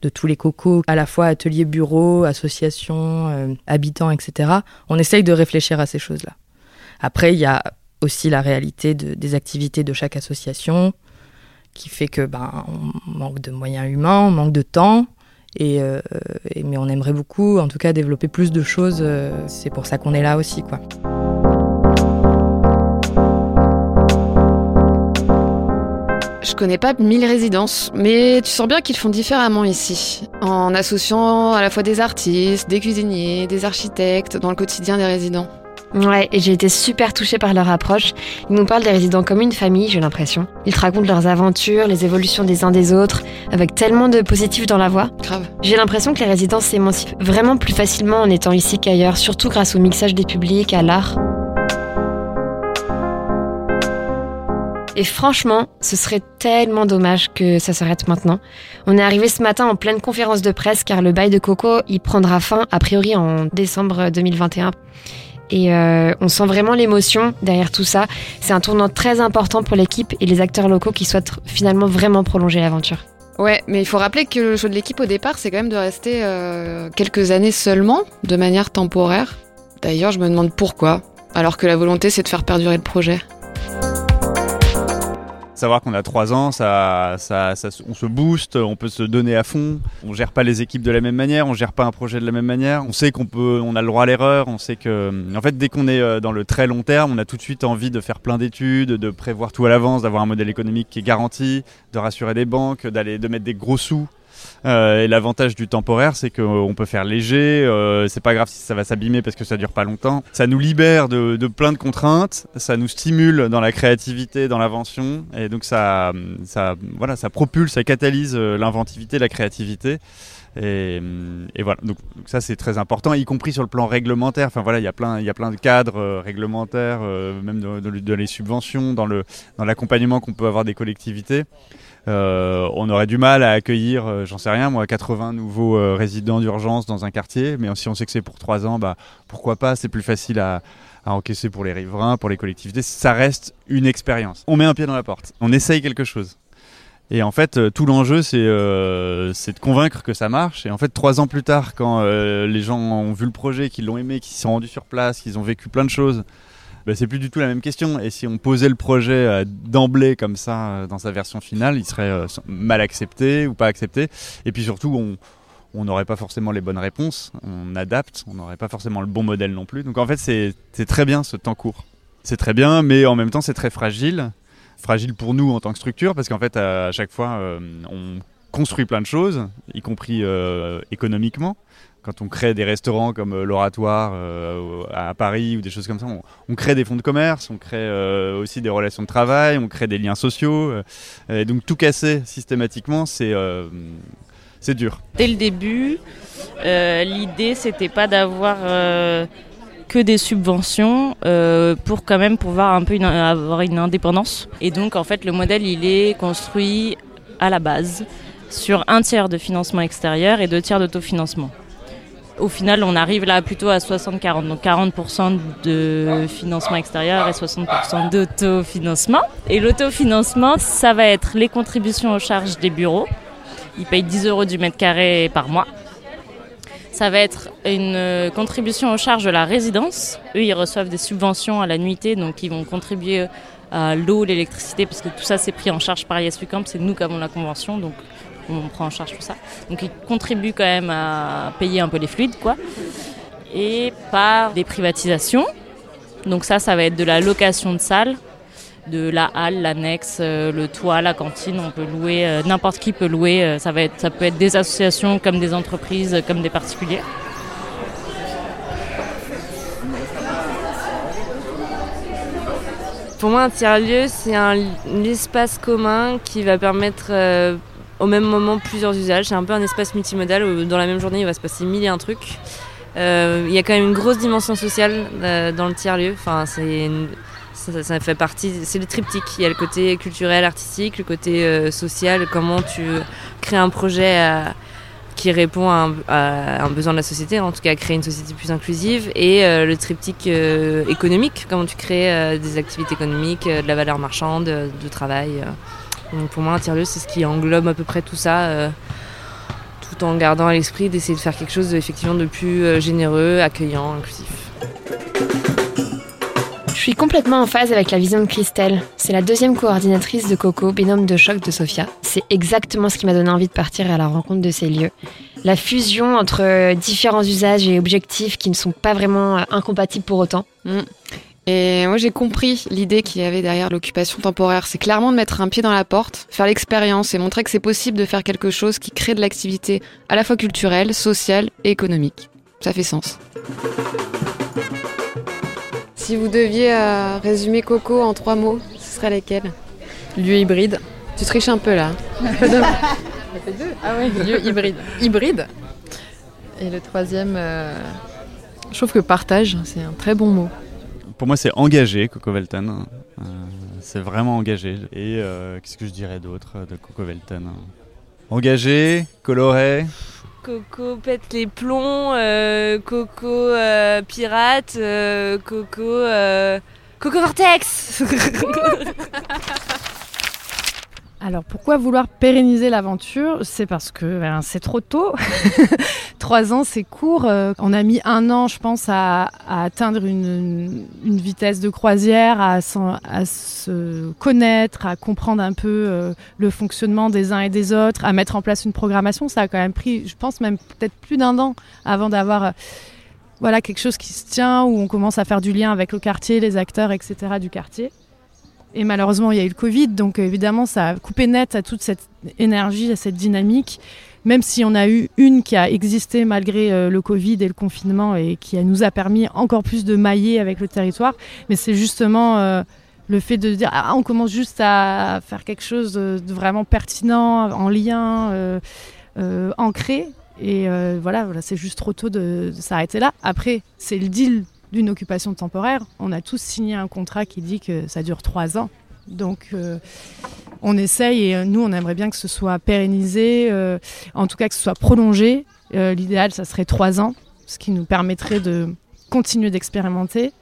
de tous les cocos, à la fois ateliers, bureaux, associations, euh, habitants, etc., on essaye de réfléchir à ces choses-là. Après, il y a aussi la réalité de, des activités de chaque association qui fait que ben, on manque de moyens humains, on manque de temps. Euh, et, mais on aimerait beaucoup, en tout cas, développer plus de choses. Euh, c'est pour ça qu'on est là aussi, quoi. Je connais pas mille résidences, mais tu sens bien qu'ils font différemment ici, en associant à la fois des artistes, des cuisiniers, des architectes dans le quotidien des résidents. Ouais, et j'ai été super touchée par leur approche. Ils nous parlent des résidents comme une famille, j'ai l'impression. Ils te racontent leurs aventures, les évolutions des uns des autres, avec tellement de positifs dans la voix. Grave. J'ai l'impression que les résidents s'émancipent vraiment plus facilement en étant ici qu'ailleurs, surtout grâce au mixage des publics, à l'art. Et franchement, ce serait tellement dommage que ça s'arrête maintenant. On est arrivé ce matin en pleine conférence de presse car le bail de Coco, il prendra fin a priori en décembre 2021. Et euh, on sent vraiment l'émotion derrière tout ça. C'est un tournant très important pour l'équipe et les acteurs locaux qui souhaitent finalement vraiment prolonger l'aventure. Ouais, mais il faut rappeler que le choix de l'équipe au départ, c'est quand même de rester euh, quelques années seulement, de manière temporaire. D'ailleurs, je me demande pourquoi, alors que la volonté, c'est de faire perdurer le projet savoir qu'on a trois ans, ça, ça, on se booste, on peut se donner à fond. On gère pas les équipes de la même manière, on gère pas un projet de la même manière. On sait qu'on peut, on a le droit à l'erreur. On sait que, en fait, dès qu'on est euh, dans le très long terme, on a tout de suite envie de faire plein d'études, de prévoir tout à l'avance, d'avoir un modèle économique qui est garanti, de rassurer des banques, d'aller, de mettre des gros sous euh, et l'avantage du temporaire, c'est qu'on peut faire léger. Euh, c'est pas grave si ça va s'abîmer parce que ça dure pas longtemps. Ça nous libère de, plein de contraintes. Ça nous stimule dans la créativité, dans l'invention. Et donc ça, voilà, ça propulse, ça catalyse euh, l'inventivité, la créativité. Et, voilà, donc, ça c'est très important, y compris sur le plan réglementaire. Enfin voilà, il y a plein, il y a plein de cadres réglementaires, même dans, les subventions, dans le dans l'accompagnement qu'on peut avoir des collectivités. Euh, on aurait du mal à accueillir, euh, j'en sais rien, moi, 80 nouveaux euh, résidents d'urgence dans un quartier. Mais si on sait que c'est pour 3 ans, bah, pourquoi pas? C'est plus facile à, encaisser pour les riverains, pour les collectivités. Ça reste une expérience. On met un pied dans la porte. On essaye quelque chose. Et en fait, tout l'enjeu, c'est de convaincre que ça marche. Et en fait, trois ans plus tard, quand les gens ont vu le projet, qu'ils l'ont aimé, qu'ils sont rendus sur place, qu'ils ont vécu plein de choses, bah, c'est plus du tout la même question. Et si on posait le projet euh, d'emblée comme ça euh, dans sa version finale, il serait euh, mal accepté ou pas accepté. Et puis surtout, on on n'aurait pas forcément les bonnes réponses, on adapte, on n'aurait pas forcément le bon modèle non plus. Donc en fait, c'est très bien ce temps court. C'est très bien, mais en même temps, c'est très fragile. Fragile pour nous en tant que structure, parce qu'en fait, à, chaque fois, on construit plein de choses, y compris économiquement quand on crée des restaurants comme euh, l'Oratoire euh, à Paris ou des choses comme ça, on, crée des fonds de commerce, on crée euh, aussi des relations de travail, on crée des liens sociaux. et donc tout casser systématiquement, c'est dur. Dès le début, l'idée c'était pas d'avoir que des subventions pour quand même pouvoir un peu avoir une indépendance. Et donc en fait le modèle il est construit à la base sur un tiers de financement extérieur et deux tiers d'autofinancement au final, on arrive là plutôt à 60-40. Donc 40% de financement extérieur et 60% d'autofinancement. Et l'autofinancement, ça va être les contributions aux charges des bureaux. Ils payent 10 euros du mètre carré par mois. Ça va être une contribution aux charges de la résidence. Eux, ils reçoivent des subventions à la nuitée, donc ils vont contribuer à l'eau, l'électricité, parce que tout ça, c'est pris en charge par Camp. C'est nous qui avons la convention, donc on prend en charge tout ça. Donc ils contribuent quand même à payer un peu les fluides, quoi. Et par des privatisations. Donc ça, ça va être de la location de salles, de la halle, l'annexe, euh, le toit, la cantine. On peut louer, euh, n'importe qui peut louer. Euh, ça, va ça peut être des associations comme des entreprises, comme des particuliers. Pour moi, un tiers-lieu, c'est un, espace commun qui va permettre au même moment plusieurs usages. C'est un peu un espace multimodal où dans la même journée il va se passer mille et un trucs. Euh, il y a quand même une grosse dimension sociale euh, dans le tiers-lieu. Enfin, c'est ça, fait partie, c'est le triptyque. Il y a le côté culturel, artistique, le côté euh, social, comment tu crées un projet qui répond à un, besoin de la société, en tout cas à créer une société plus inclusive, et le triptyque économique, comment tu crées des activités économiques, de la valeur marchande, de travail pour moi, un tiers-lieu, c'est ce qui englobe à peu près tout ça, euh, tout en gardant à l'esprit d'essayer de faire quelque chose effectivement de plus euh, généreux, accueillant, inclusif. Je suis complètement en phase avec la vision de Christelle. C'est la deuxième coordinatrice de Coco, binôme de choc de Sofia. C'est exactement ce qui m'a donné envie de partir à la rencontre de ces lieux. La fusion entre différents usages et objectifs qui ne sont pas vraiment incompatibles pour autant. Mm. Et moi, j'ai compris l'idée qu'il y avait derrière l'occupation temporaire. C'est clairement de mettre un pied dans la porte, faire l'expérience et montrer que c'est possible de faire quelque chose qui crée de l'activité à la fois culturelle, sociale et économique. Ça fait sens. Si vous deviez euh, résumer Coco en trois mots, ce serait lesquels? Lieu hybride. Tu triches un peu là. Ah oui, lieu hybride. Hybride Et le troisième, euh, je trouve que partage, c'est un très bon mot. Pour moi, c'est engagé, Coco Velten. Euh, c'est vraiment engagé. Et euh, qu'est-ce que je dirais d'autre de Coco Velten Engagé, coloré. Coco pète les plombs, euh, Coco pirate, Coco. Coco Vortex Alors pourquoi vouloir pérenniser l'aventure? C'est parce que ben, c'est trop tôt. Trois ans, c'est court. Euh, on a mis un an, je pense, à, atteindre une, vitesse de croisière, à, se connaître, à comprendre un peu euh, le fonctionnement des uns et des autres, à mettre en place une programmation. Ça a quand même pris, je pense, même peut-être plus d'un an avant d'avoir euh, voilà, quelque chose qui se tient, où on commence à faire du lien avec le quartier, les acteurs, etc. du quartier. Et malheureusement, il y a eu le Covid, donc évidemment, ça a coupé net à toute cette énergie, à cette dynamique. Même si on a eu une qui a existé malgré euh, le Covid et le confinement et qui nous a permis encore plus de mailler avec le territoire. Mais c'est justement euh, le fait de dire ah, on commence juste à faire quelque chose de, vraiment pertinent, en lien, euh, ancré. Et voilà, voilà c'est juste trop tôt de s'arrêter là. Après, c'est le deal d'une occupation temporaire. On a tous signé un contrat qui dit que ça dure trois ans. Donc euh, on essaye et euh, nous on aimerait bien que ce soit pérennisé, euh, en tout cas que ce soit prolongé. L'idéal ça serait trois ans, ce qui nous permettrait de continuer d'expérimenter,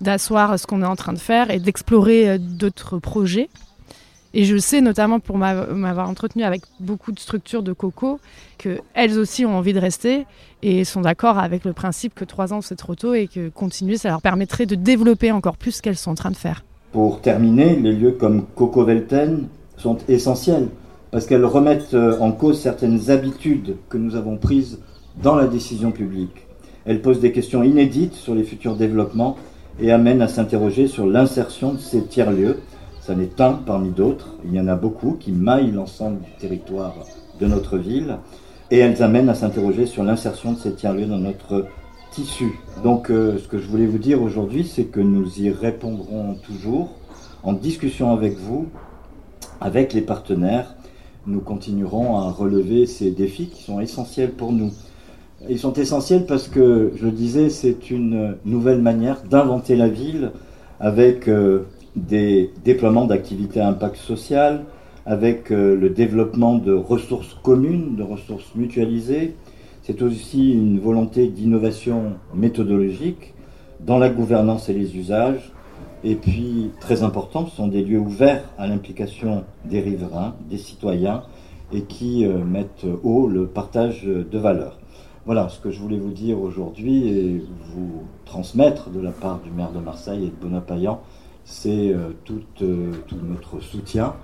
d'asseoir ce qu'on est en train de faire et d'explorer d'autres projets. Et je sais notamment pour m'avoir entretenu avec beaucoup de structures de coco qu'elles aussi ont envie de rester et sont d'accord avec le principe que trois ans c'est trop tôt et que continuer ça leur permettrait de développer encore plus ce qu'elles sont en train de faire. Pour terminer, les lieux comme Coco Velten sont essentiels parce qu'elles remettent euh, en cause certaines habitudes que nous avons prises dans la décision publique. Elles posent des questions inédites sur les futurs développements et amènent à s'interroger sur l'insertion de ces tiers-lieux ça n'est un parmi d'autres. Il y en a beaucoup qui maillent l'ensemble du territoire de notre ville et elles amènent à s'interroger sur l'insertion de ces tiers-lieux dans notre tissu. Donc euh, ce que je voulais vous dire aujourd'hui, c'est que nous y répondrons toujours en discussion avec vous, avec les partenaires. Nous continuerons à relever ces défis qui sont essentiels pour nous. Ils sont essentiels parce que, je le disais, c'est une nouvelle manière d'inventer la ville avec euh, des déploiements d'activités à impact social, avec euh, le développement de ressources communes, de ressources mutualisées. C'est aussi une volonté d'innovation méthodologique dans la gouvernance et les usages. Et puis, très important, ce sont des lieux ouverts à l'implication des riverains, des citoyens, et qui euh, mettent haut le partage de valeurs. Voilà ce que je voulais vous dire aujourd'hui et vous transmettre de la part du maire de Marseille et de Benoît Payan c'est euh, euh, tout, notre soutien,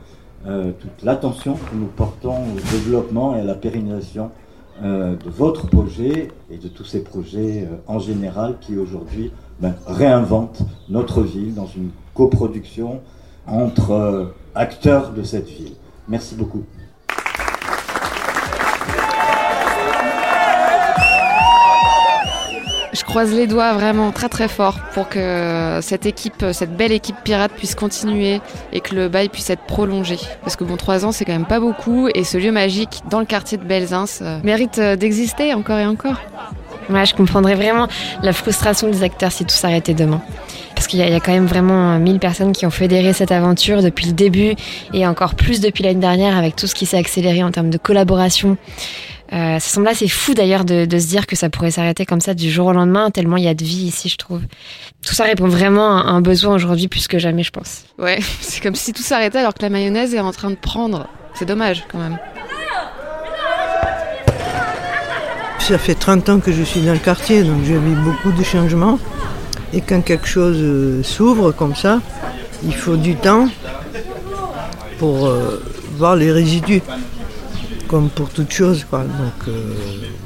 euh, toute l'attention que nous portons au développement et à la pérennisation de votre projet et de tous ces projets en général qui aujourd'hui ben, réinventent notre ville dans une coproduction entre acteurs de cette ville. Merci beaucoup. Je croise les doigts vraiment très très fort pour que cette équipe, cette belle équipe pirate puisse continuer et que le bail puisse être prolongé. Parce que bon, trois ans c'est quand même pas beaucoup et ce lieu magique dans le quartier de Belzins euh, mérite euh, d'exister encore et encore. Ouais, je comprendrais vraiment la frustration des acteurs si tout s'arrêtait demain. Parce qu'il y, a quand même vraiment 1000 personnes qui ont fédéré cette aventure depuis le début et encore plus depuis l'année dernière avec tout ce qui s'est accéléré en termes de collaboration. Euh, ça semble assez fou d'ailleurs de, se dire que ça pourrait s'arrêter comme ça du jour au lendemain, tellement il y a de vie ici, je trouve. Tout ça répond vraiment à un besoin aujourd'hui plus que jamais, je pense. Ouais, c'est comme si tout s'arrêtait alors que la mayonnaise est en train de prendre. C'est dommage quand même. Ça fait 30 ans que je suis dans le quartier, donc j'ai vu beaucoup de changements. Et quand quelque chose euh, s'ouvre comme ça, il faut du temps pour euh, voir les résidus comme pour toute chose. Quoi. Donc euh,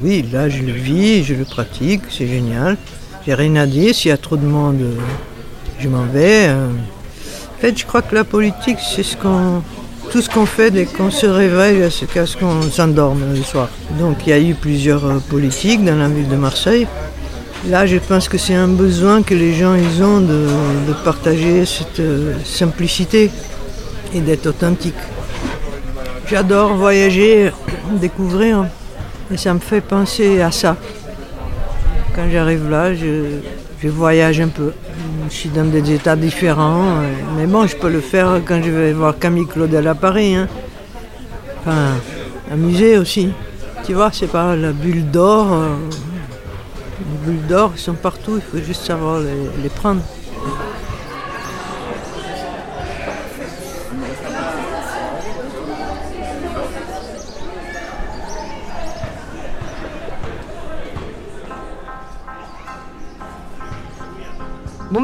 oui, là je le vis, je le pratique, c'est génial. J'ai rien à dire, s'il y a trop de monde, je m'en vais. En fait, je crois que la politique, c'est ce qu'on, tout ce qu'on fait dès qu'on se réveille jusqu'à ce qu'on s'endorme le soir. Donc il y a eu plusieurs politiques dans la ville de Marseille. Là, je pense que c'est un besoin que les gens ils ont de, de partager cette simplicité et d'être authentique. J'adore voyager, découvrir, et ça me fait penser à ça. Quand j'arrive là, je, voyage un peu. Je suis dans des états différents, mais bon, je peux le faire quand je vais voir Camille Claudel à Paris. Hein. Enfin, un musée aussi. Tu vois, c'est pas la bulle d'or. Euh, les bulles d'or, sont partout, il faut juste savoir les prendre.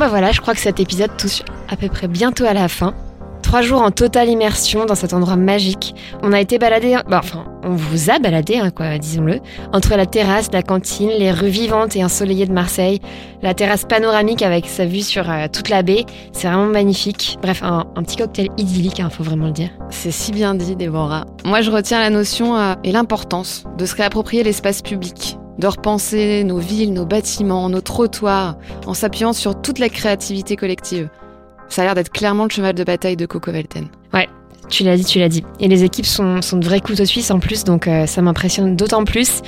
Bah voilà, je crois que cet épisode touche à peu près bientôt à la fin. Trois jours en totale immersion dans cet endroit magique. On a été baladé, bah, enfin, on vous a baladé, hein, quoi, disons-le, entre la terrasse, la cantine, les rues vivantes et ensoleillées de Marseille, la terrasse panoramique avec sa vue sur euh, toute la baie. C'est vraiment magnifique. Bref, un, petit cocktail idyllique, il hein, faut vraiment le dire. C'est si bien dit, Déborah. Moi, je retiens la notion euh, et l'importance de se réapproprier l'espace public de repenser nos villes, nos bâtiments, nos trottoirs, en s'appuyant sur toute la créativité collective. Ça a l'air d'être clairement le cheval de bataille de Coco Velten. Ouais, tu l'as dit, tu l'as dit. Et les équipes sont, de vrais couteaux suisses en plus, donc euh, ça m'impressionne d'autant plus.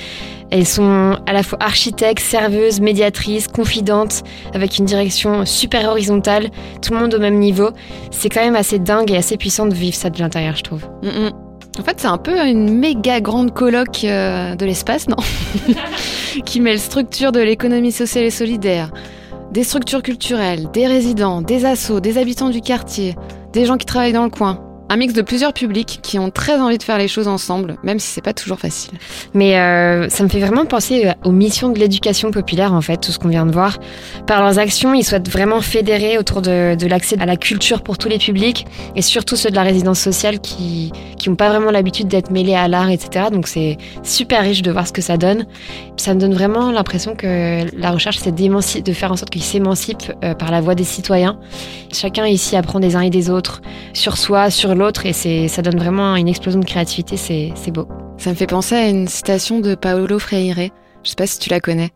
Elles sont à la fois architectes, serveuses, médiatrices, confidentes, avec une direction super horizontale, tout le monde au même niveau. C'est quand même assez dingue et assez puissant de vivre ça de l'intérieur, je trouve. Mm, mm. En fait, c'est un peu une méga grande colloque euh, de l'espace, non Qui mêle structure de l'économie sociale et solidaire, des structures culturelles, des résidents, des assos, des habitants du quartier, des gens qui travaillent dans le coin. Un mix de plusieurs publics qui ont très envie de faire les choses ensemble, même si c'est pas toujours facile. Mais euh, ça me fait vraiment penser euh, aux missions de l'éducation populaire, en fait, tout ce qu'on vient de voir. Par leurs actions, ils souhaitent vraiment fédérer autour de, l'accès à la culture pour tous les publics, et surtout ceux de la résidence sociale qui n'ont pas vraiment l'habitude d'être mêlés à l'art, etc. Donc c'est super riche de voir ce que ça donne. Ça me donne vraiment l'impression que la recherche, c'est de faire en sorte qu'ils s'émancipent euh, par la voix des citoyens. Chacun ici apprend des uns et des autres, sur soi, sur l'autre et ça donne vraiment une explosion de créativité, c'est, c'est beau. Ça me fait penser à une citation de Paolo Freire, je sais pas si tu la connais.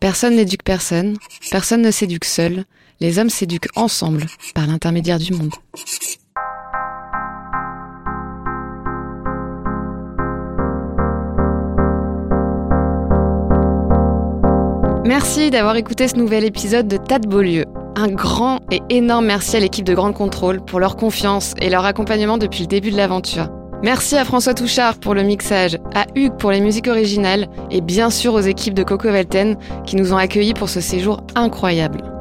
Personne n'éduque personne, personne ne s'éduque seul, les hommes s'éduquent ensemble par l'intermédiaire du monde. Merci d'avoir écouté ce nouvel épisode de Tas de Beaulieu. Un grand et énorme merci à l'équipe de Grande Contrôle pour leur confiance et leur accompagnement depuis le début de l'aventure. Merci à François Touchard pour le mixage, à Hugues pour les musiques originales et bien sûr aux équipes de Coco Velten qui nous ont accueillis pour ce séjour incroyable.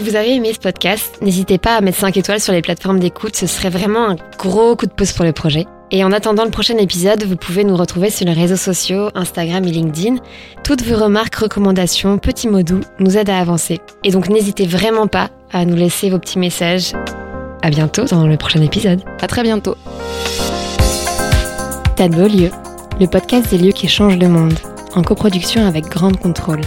Si vous avez aimé ce podcast, n'hésitez pas à mettre 5 étoiles sur les plateformes d'écoute, ce serait vraiment un gros coup de pouce pour le projet. Et en attendant le prochain épisode, vous pouvez nous retrouver sur les réseaux sociaux, Instagram et LinkedIn. Toutes vos remarques, recommandations, petits mots doux nous aident à avancer. Et donc n'hésitez vraiment pas à nous laisser vos petits messages. À bientôt dans le prochain épisode. À très bientôt. Tas de beaux lieux, le podcast des lieux qui changent le monde, en coproduction avec Grande Contrôle.